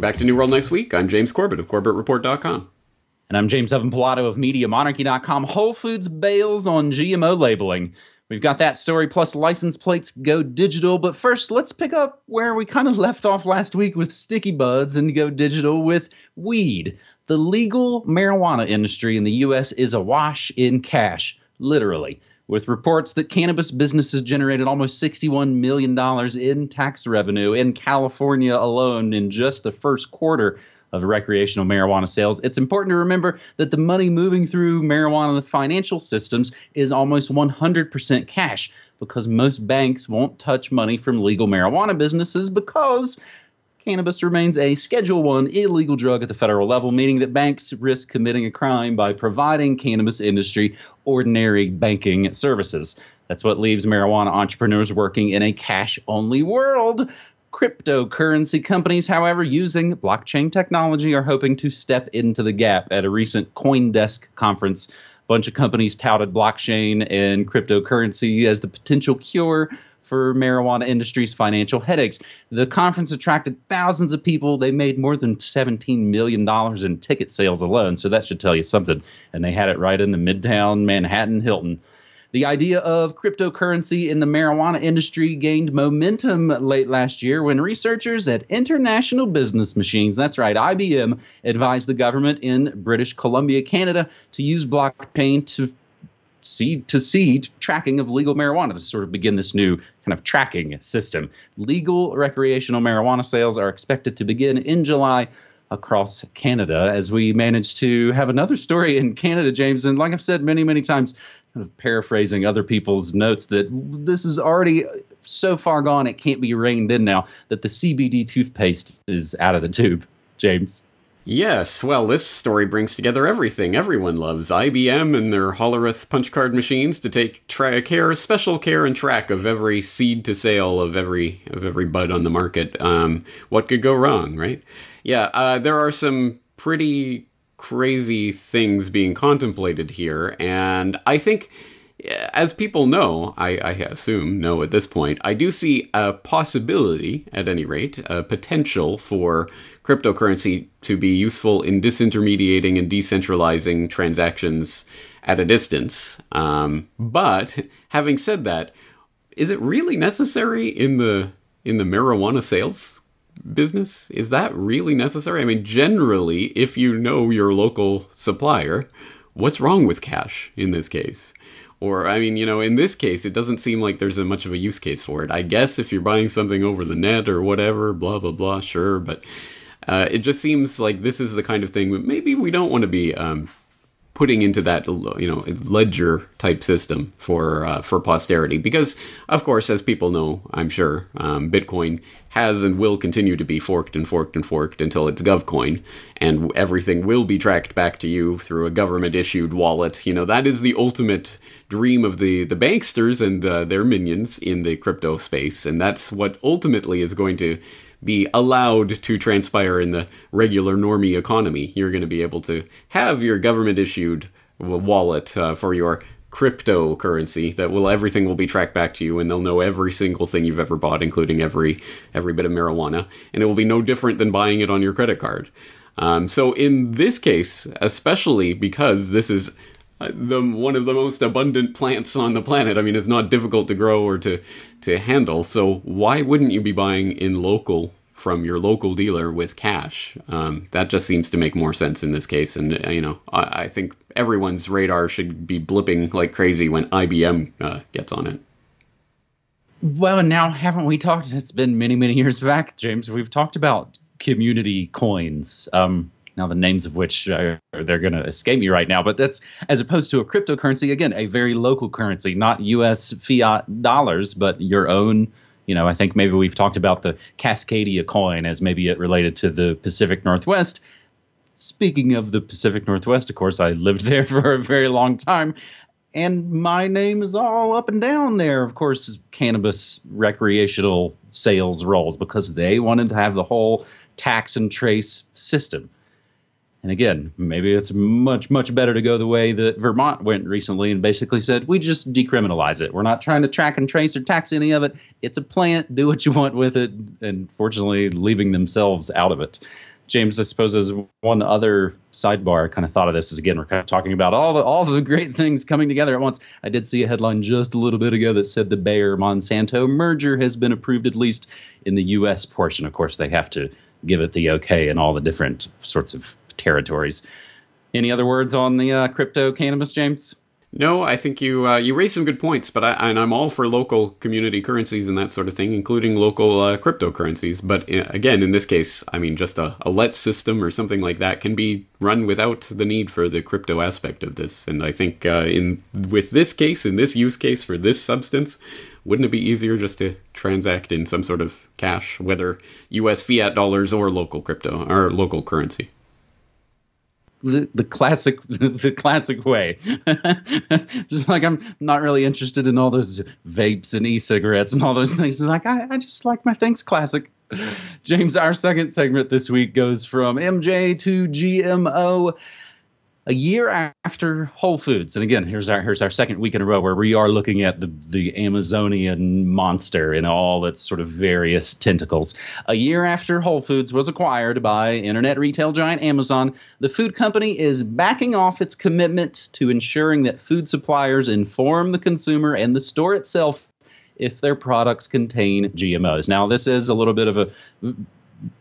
Welcome back to New World Next Week. I'm James Corbett of CorbettReport.com. And I'm James Evan Pilato of MediaMonarchy.com. Whole Foods bails on GMO labeling. We've got that story plus license plates go digital. But first, let's pick up where we kind of left off last week with sticky buds and go digital with weed. The legal marijuana industry in the U.S. is awash in cash, literally with reports that cannabis businesses generated almost $61 million in tax revenue in California alone in just the first quarter of recreational marijuana sales. It's important to remember that the money moving through marijuana financial systems is almost 100% cash because most banks won't touch money from legal marijuana businesses because cannabis remains a Schedule 1 illegal drug at the federal level, meaning that banks risk committing a crime by providing cannabis industry ordinary banking services. That's what leaves marijuana entrepreneurs working in a cash only world. Cryptocurrency companies, however, using blockchain technology, are hoping to step into the gap. At a recent Coindesk conference, a bunch of companies touted blockchain and cryptocurrency as the potential cure for marijuana industry's financial headaches. The conference attracted thousands of people. They made more than $17 million in ticket sales alone, so that should tell you something. And they had it right in the Midtown Manhattan Hilton. The idea of cryptocurrency in the marijuana industry gained momentum late last year when researchers at International Business Machines, that's right, IBM, advised the government in British Columbia, Canada, to use blockchain to seed to seed tracking of legal marijuana to sort of begin this new kind of tracking system. Legal recreational marijuana sales are expected to begin in July across Canada as we manage to have another story in Canada, James. And like I've said many, many times, kind of paraphrasing other people's notes, that this is already so far gone it can't be reined in now that the CBD toothpaste is out of the tube, James. Yes, well, this story brings together everything everyone loves IBM and their Hollerith punch card machines to take tra- care, special care and track of every seed to sale of every of every bud on the market. Um, what could go wrong, right? Yeah, uh, there are some pretty crazy things being contemplated here, and I think as people know, I, I, assume know at this point, I do see a possibility, at any rate, a potential for cryptocurrency to be useful in disintermediating and decentralizing transactions at a distance. Um, but having said that, is it really necessary in the in the marijuana sales business? Is that really necessary? I mean, generally, if you know your local supplier, what's wrong with cash in this case? Or, I mean, you know, in this case, it doesn't seem like there's a much of a use case for it. I guess if you're buying something over the net or whatever, blah, blah, blah, sure. But uh, it just seems like this is the kind of thing maybe we don't want to be um, putting into that you know ledger type system for uh, for posterity. Because of course as people know i'm sure um, bitcoin has and will continue to be forked and forked and forked until it's govcoin. And everything will be tracked back to you through a government issued wallet. You know that is the ultimate dream of the the banksters and uh, their minions in the crypto space. And that's what ultimately is going to be allowed to transpire in the regular normie economy. You're going to be able to have your government issued wallet uh, for your cryptocurrency that will everything will be tracked back to you and they'll know every single thing you've ever bought including every every bit of marijuana and it will be no different than buying it on your credit card um, so in this case especially because this is the one of the most abundant plants on the planet. I mean, it's not difficult to grow or to to handle. So why wouldn't you be buying in local from your local dealer with cash? Um, that just seems to make more sense in this case. And uh, you know, I, I, think everyone's radar should be blipping like crazy when IBM uh, gets on it. Well, now haven't we talked? It's been many, many years back, James. We've talked about community coins. Um, now the names of which are, they're going to escape me right now but that's as opposed to a cryptocurrency again a very local currency not us fiat dollars but your own you know i think maybe we've talked about the cascadia coin as maybe it related to the pacific northwest. Speaking of the pacific northwest of course i lived there for a very long time and my name is all up and down there. Of course cannabis recreational sales rolls because they wanted to have the whole tax and trace system and again, maybe it's much, much better to go the way that Vermont went recently and basically said, we just decriminalize it. We're not trying to track and trace or tax any of it. It's a plant. Do what you want with it. And fortunately, leaving themselves out of it. James, I suppose as one other sidebar, I kind of thought of this as again we're kind of talking about all the all the great things coming together at once. I did see a headline just a little bit ago that said the Bayer Monsanto merger has been approved at least in the U.S. portion. Of course, they have to give it the okay in all the different sorts of territories. Any other words on the uh, crypto cannabis, James? No, I think you uh, you raised some good points, but I, and I'm all for local community currencies and that sort of thing, including local uh, cryptocurrencies. But uh, again, in this case, I mean, just a, a let system or something like that can be run without the need for the crypto aspect of this. And I think uh, in with this case, in this use case for this substance, wouldn't it be easier just to transact in some sort of cash, whether U.S. fiat dollars or local crypto or local currency? The, classic the classic way. just like I'm not really interested in all those vapes and e-cigarettes and all those things. It's like I, I just like my things classic. James, our second segment this week goes from MJ to GMO a year after Whole Foods, and again, here's our here's our second week in a row where we are looking at the the Amazonian monster in all its sort of various tentacles. A year after Whole Foods was acquired by internet retail giant Amazon, the food company is backing off its commitment to ensuring that food suppliers inform the consumer and the store itself if their products contain GMOs. Now, this is a little bit of a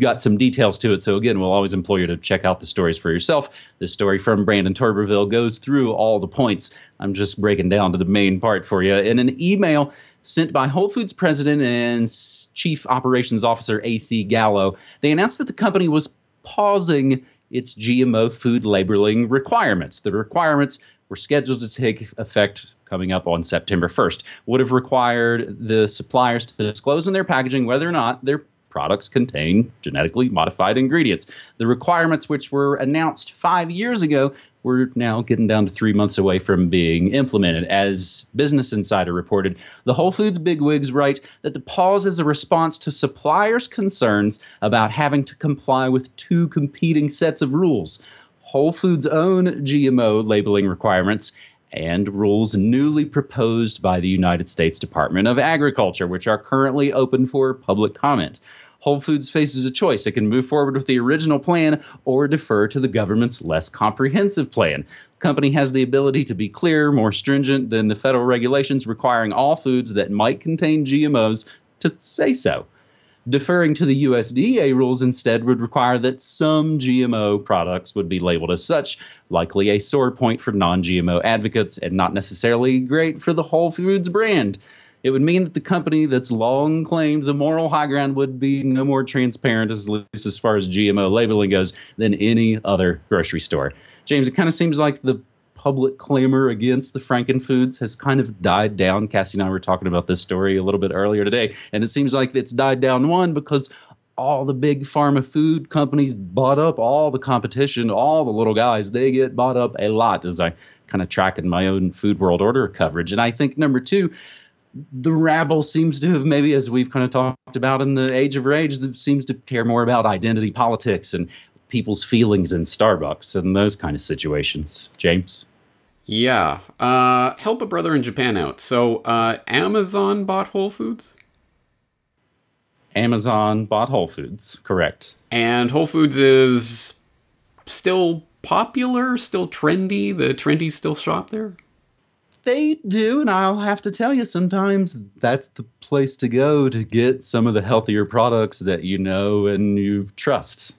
got some details to it. So again, we'll always implore you to check out the stories for yourself. This story from Brandon Turbeville goes through all the points. I'm just breaking down to the main part for you. In an email sent by Whole Foods president and chief operations officer AC Gallo, they announced that the company was pausing its GMO food labeling requirements. The requirements were scheduled to take effect coming up on September 1st. Would have required the suppliers to disclose in their packaging whether or not their products contain genetically modified ingredients. The requirements, which were announced five years ago, we're now getting down to three months away from being implemented. As Business Insider reported, the Whole Foods bigwigs write that the pause is a response to suppliers' concerns about having to comply with two competing sets of rules. Whole Foods' own GMO labeling requirements and rules newly proposed by the United States Department of Agriculture, which are currently open for public comment. Whole Foods faces a choice. It can move forward with the original plan or defer to the government's less comprehensive plan. The company has the ability to be clearer, more stringent than the federal regulations requiring all foods that might contain GMOs to say so. Deferring to the USDA rules instead would require that some GMO products would be labeled as such, likely a sore point for non GMO advocates and not necessarily great for the Whole Foods brand. It would mean that the company that's long claimed the moral high ground would be no more transparent, as, at least as far as GMO labeling goes, than any other grocery store. James, it kind of seems like the public clamor against the Frankenfoods has kind of died down. Cassie and I were talking about this story a little bit earlier today, and it seems like it's died down one because all the big pharma food companies bought up all the competition, all the little guys, they get bought up a lot as I kind of track in my own food world order coverage. And I think number two, the rabble seems to have maybe as we've kind of talked about in the age of rage that seems to care more about identity politics and people's feelings in starbucks and those kind of situations. James? Yeah uh, help a brother in japan out. So uh, amazon bought whole foods? Amazon bought whole foods correct. And whole foods is still popular still trendy the trendies still shop there they do, and I'll have to tell you, sometimes that's the place to go to get some of the healthier products that you know and you trust.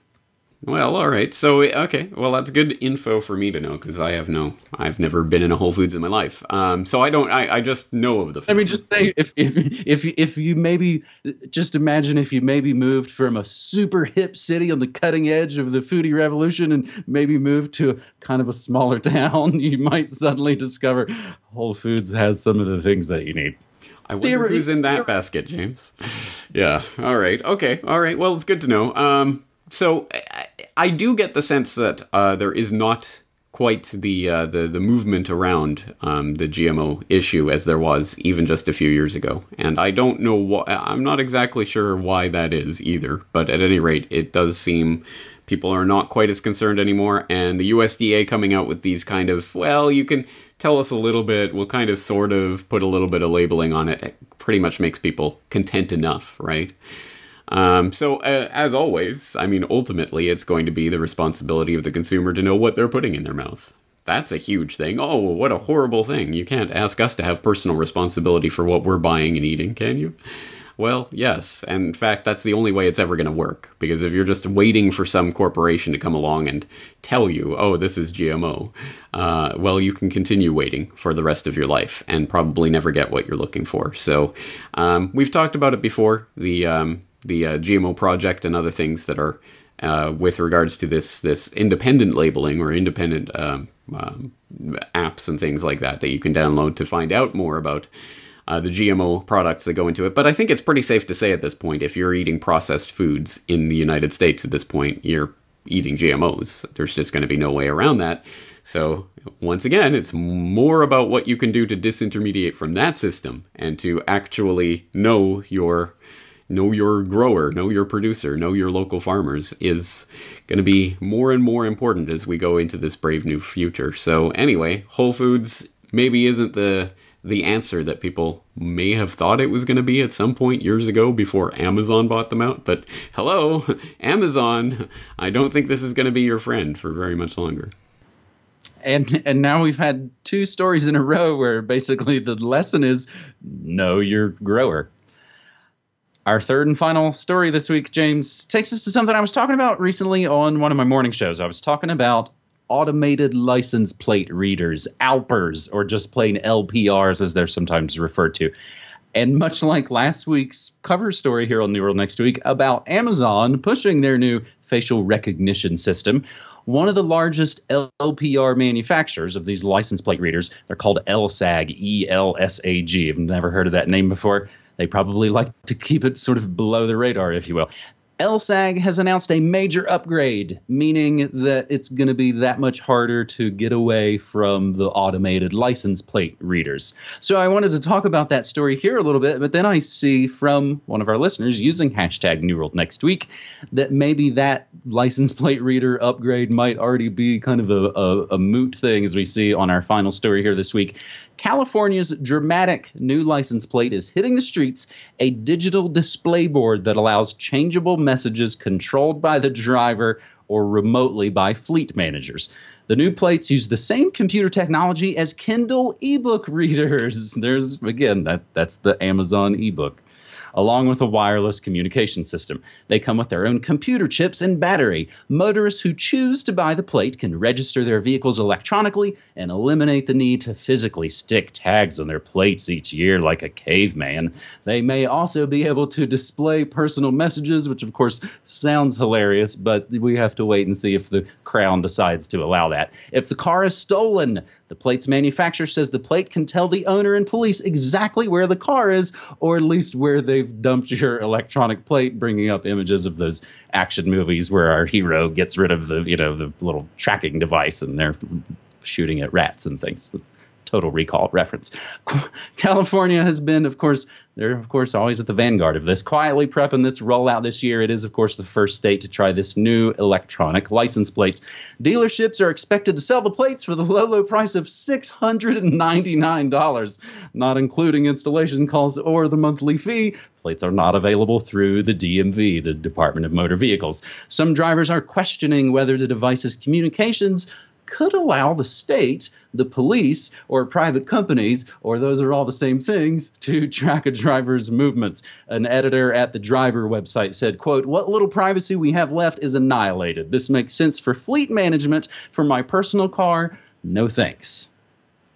Well, all right. So, okay. Well, that's good info for me to know because I have no, I've never been in a Whole Foods in my life. Um, so I don't, I, I just know of the. Let me just say, if if if if you maybe just imagine if you maybe moved from a super hip city on the cutting edge of the foodie revolution and maybe moved to kind of a smaller town, you might suddenly discover Whole Foods has some of the things that you need. I wonder who's in that basket, James. yeah. All right. Okay. All right. Well, it's good to know. Um, so I, do get the sense that uh, there is not quite the uh, the the movement around um, the GMO issue as there was even just a few years ago, and I don't know why. I'm not exactly sure why that is either. But at any rate, it does seem people are not quite as concerned anymore, and the USDA coming out with these kind of well, you can tell us a little bit. We'll kind of sort of put a little bit of labeling on it. It pretty much makes people content enough, right? Um, so, uh, as always, I mean, ultimately, it's going to be the responsibility of the consumer to know what they're putting in their mouth. That's a huge thing. Oh, what a horrible thing. You can't ask us to have personal responsibility for what we're buying and eating, can you? Well, yes. And in fact, that's the only way it's ever going to work. Because if you're just waiting for some corporation to come along and tell you, oh, this is GMO, uh, well, you can continue waiting for the rest of your life and probably never get what you're looking for. So um, we've talked about it before the, um, the uh, GMO project and other things that are. Uh, with regards to this this independent labeling or independent um, um apps and things like that that you can download to find out more about uh, the GMO products that go into it. But I think it's pretty safe to say at this point, if you're eating processed foods in the United States at this point, you're eating GMOs. There's just going to be no way around that. So, once again, it's more about what you can do to disintermediate from that system and to actually know your know your grower, know your producer, know your local farmers is going to be more and more important as we go into this brave new future. So anyway, Whole Foods maybe isn't the the answer that people may have thought it was going to be at some point years ago before Amazon bought them out. But hello, Amazon, I don't think this is going to be your friend for very much longer. And and now we've had two stories in a row where basically the lesson is know your grower. Our third and final story this week, James, takes us to something I was talking about recently on one of my morning shows. I was talking about automated license plate readers, ALPRs, or just plain LPRs as they're sometimes referred to. And much like last week's cover story here on New World Next Week about Amazon pushing their new facial recognition system, one of the largest LPR manufacturers of these license plate readers, they're called ELSAG, E L S A G. I've never heard of that name before. They probably like to keep it sort of below the radar, if you will. ELSAG has announced a major upgrade, meaning that it's going to be that much harder to get away from the automated license plate readers. So I wanted to talk about that story here a little bit, but then I see from one of our listeners using hashtag New World next week that maybe that license plate reader upgrade might already be kind of a, a, a moot thing, as we see on our final story here this week. California's dramatic new license plate is hitting the streets, a digital display board that allows changeable messages controlled by the driver or remotely by fleet managers. The new plates use the same computer technology as Kindle ebook readers. There's again that that's the Amazon ebook along with a wireless communication system. They come with their own computer chips and battery. Motorists who choose to buy the plate can register their vehicles electronically and eliminate the need to physically stick tags on their plates each year like a caveman. They may also be able to display personal messages, which of course sounds hilarious, but we have to wait and see if the crown decides to allow that. If the car is stolen, the plate's manufacturer says the plate can tell the owner and police exactly where the car is, or at least where they've dumped your electronic plate, bringing up images of those action movies where our hero gets rid of the, you know, the little tracking device and they're shooting at rats and things. Total Recall reference. California has been, of course, they're of course always at the vanguard of this, quietly prepping this rollout this year. It is, of course, the first state to try this new electronic license plates. Dealerships are expected to sell the plates for the low, low price of six hundred and ninety-nine dollars, not including installation costs or the monthly fee. Plates are not available through the DMV, the Department of Motor Vehicles. Some drivers are questioning whether the device's communications could allow the state, the police, or private companies, or those are all the same things, to track a driver's movements. An editor at the driver website said, quote, What little privacy we have left is annihilated. This makes sense for fleet management. For my personal car, no thanks.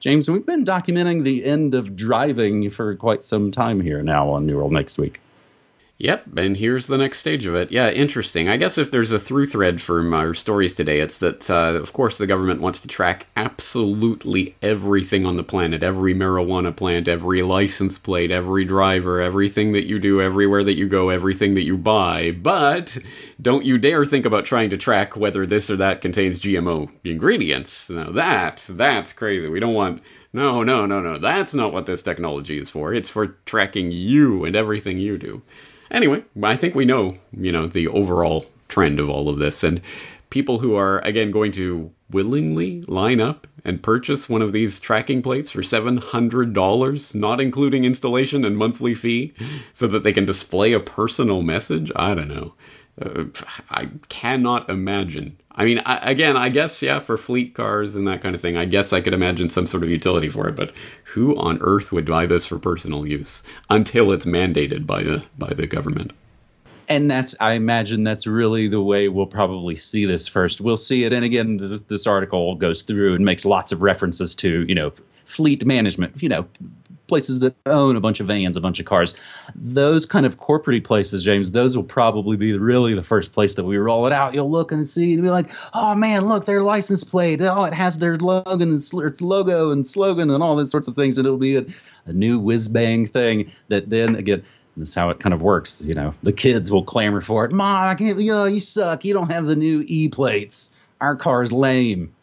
James, we've been documenting the end of driving for quite some time here now on New World Next Week. Yep, and here's the next stage of it. Yeah, interesting. I guess if there's a through thread from our stories today, it's that, uh, of course, the government wants to track absolutely everything on the planet every marijuana plant, every license plate, every driver, everything that you do, everywhere that you go, everything that you buy. But don't you dare think about trying to track whether this or that contains GMO ingredients. Now, that, that's crazy. We don't want. No, no, no, no. That's not what this technology is for. It's for tracking you and everything you do. Anyway, I think we know, you know, the overall trend of all of this and people who are again going to willingly line up and purchase one of these tracking plates for $700, not including installation and monthly fee, so that they can display a personal message? I don't know. Uh, I cannot imagine. I mean, I, again, I guess, yeah, for fleet cars and that kind of thing, I guess I could imagine some sort of utility for it, but who on earth would buy this for personal use until it's mandated by the by the government? and that's i imagine that's really the way we'll probably see this first we'll see it and again this, this, article goes through and makes lots of references to you know fleet management you know places that own a bunch of vans a bunch of cars those kind of corporate places james those will probably be really the first place that we roll it out you'll look and see and be like oh man look their license plate oh it has their logo and its logo and slogan and all those sorts of things and it'll be a, a new whiz bang thing that then again that's how it kind of works. You know, the kids will clamor for it. Mom, I can't. You know, you suck. You don't have the new E plates. Our car's lame.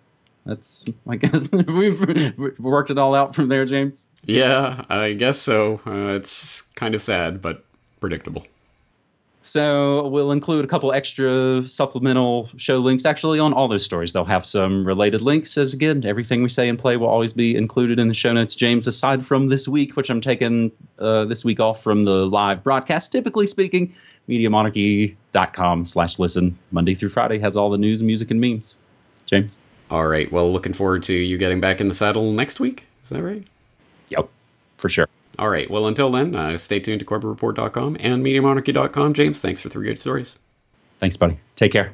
That's I guess we've worked it all out from there, James. Yeah, I guess so. Uh, it's kind of sad, but predictable. So we'll include a couple extra supplemental show links. Actually, on all those stories, they'll have some related links. As again, everything we say and play will always be included in the show notes. James, aside from this week, which I'm taking uh, this week off from the live broadcast, typically speaking, MediaMonarchy.com slash listen Monday through Friday has all the news, music, and memes. James. All right. Well, looking forward to you getting back in the saddle next week. Is that right? Yep, for sure. All right. Well, until then, uh, stay tuned to CorbettReport.com and MediaMonarchy.com. James, thanks for three good stories. Thanks, buddy. Take care.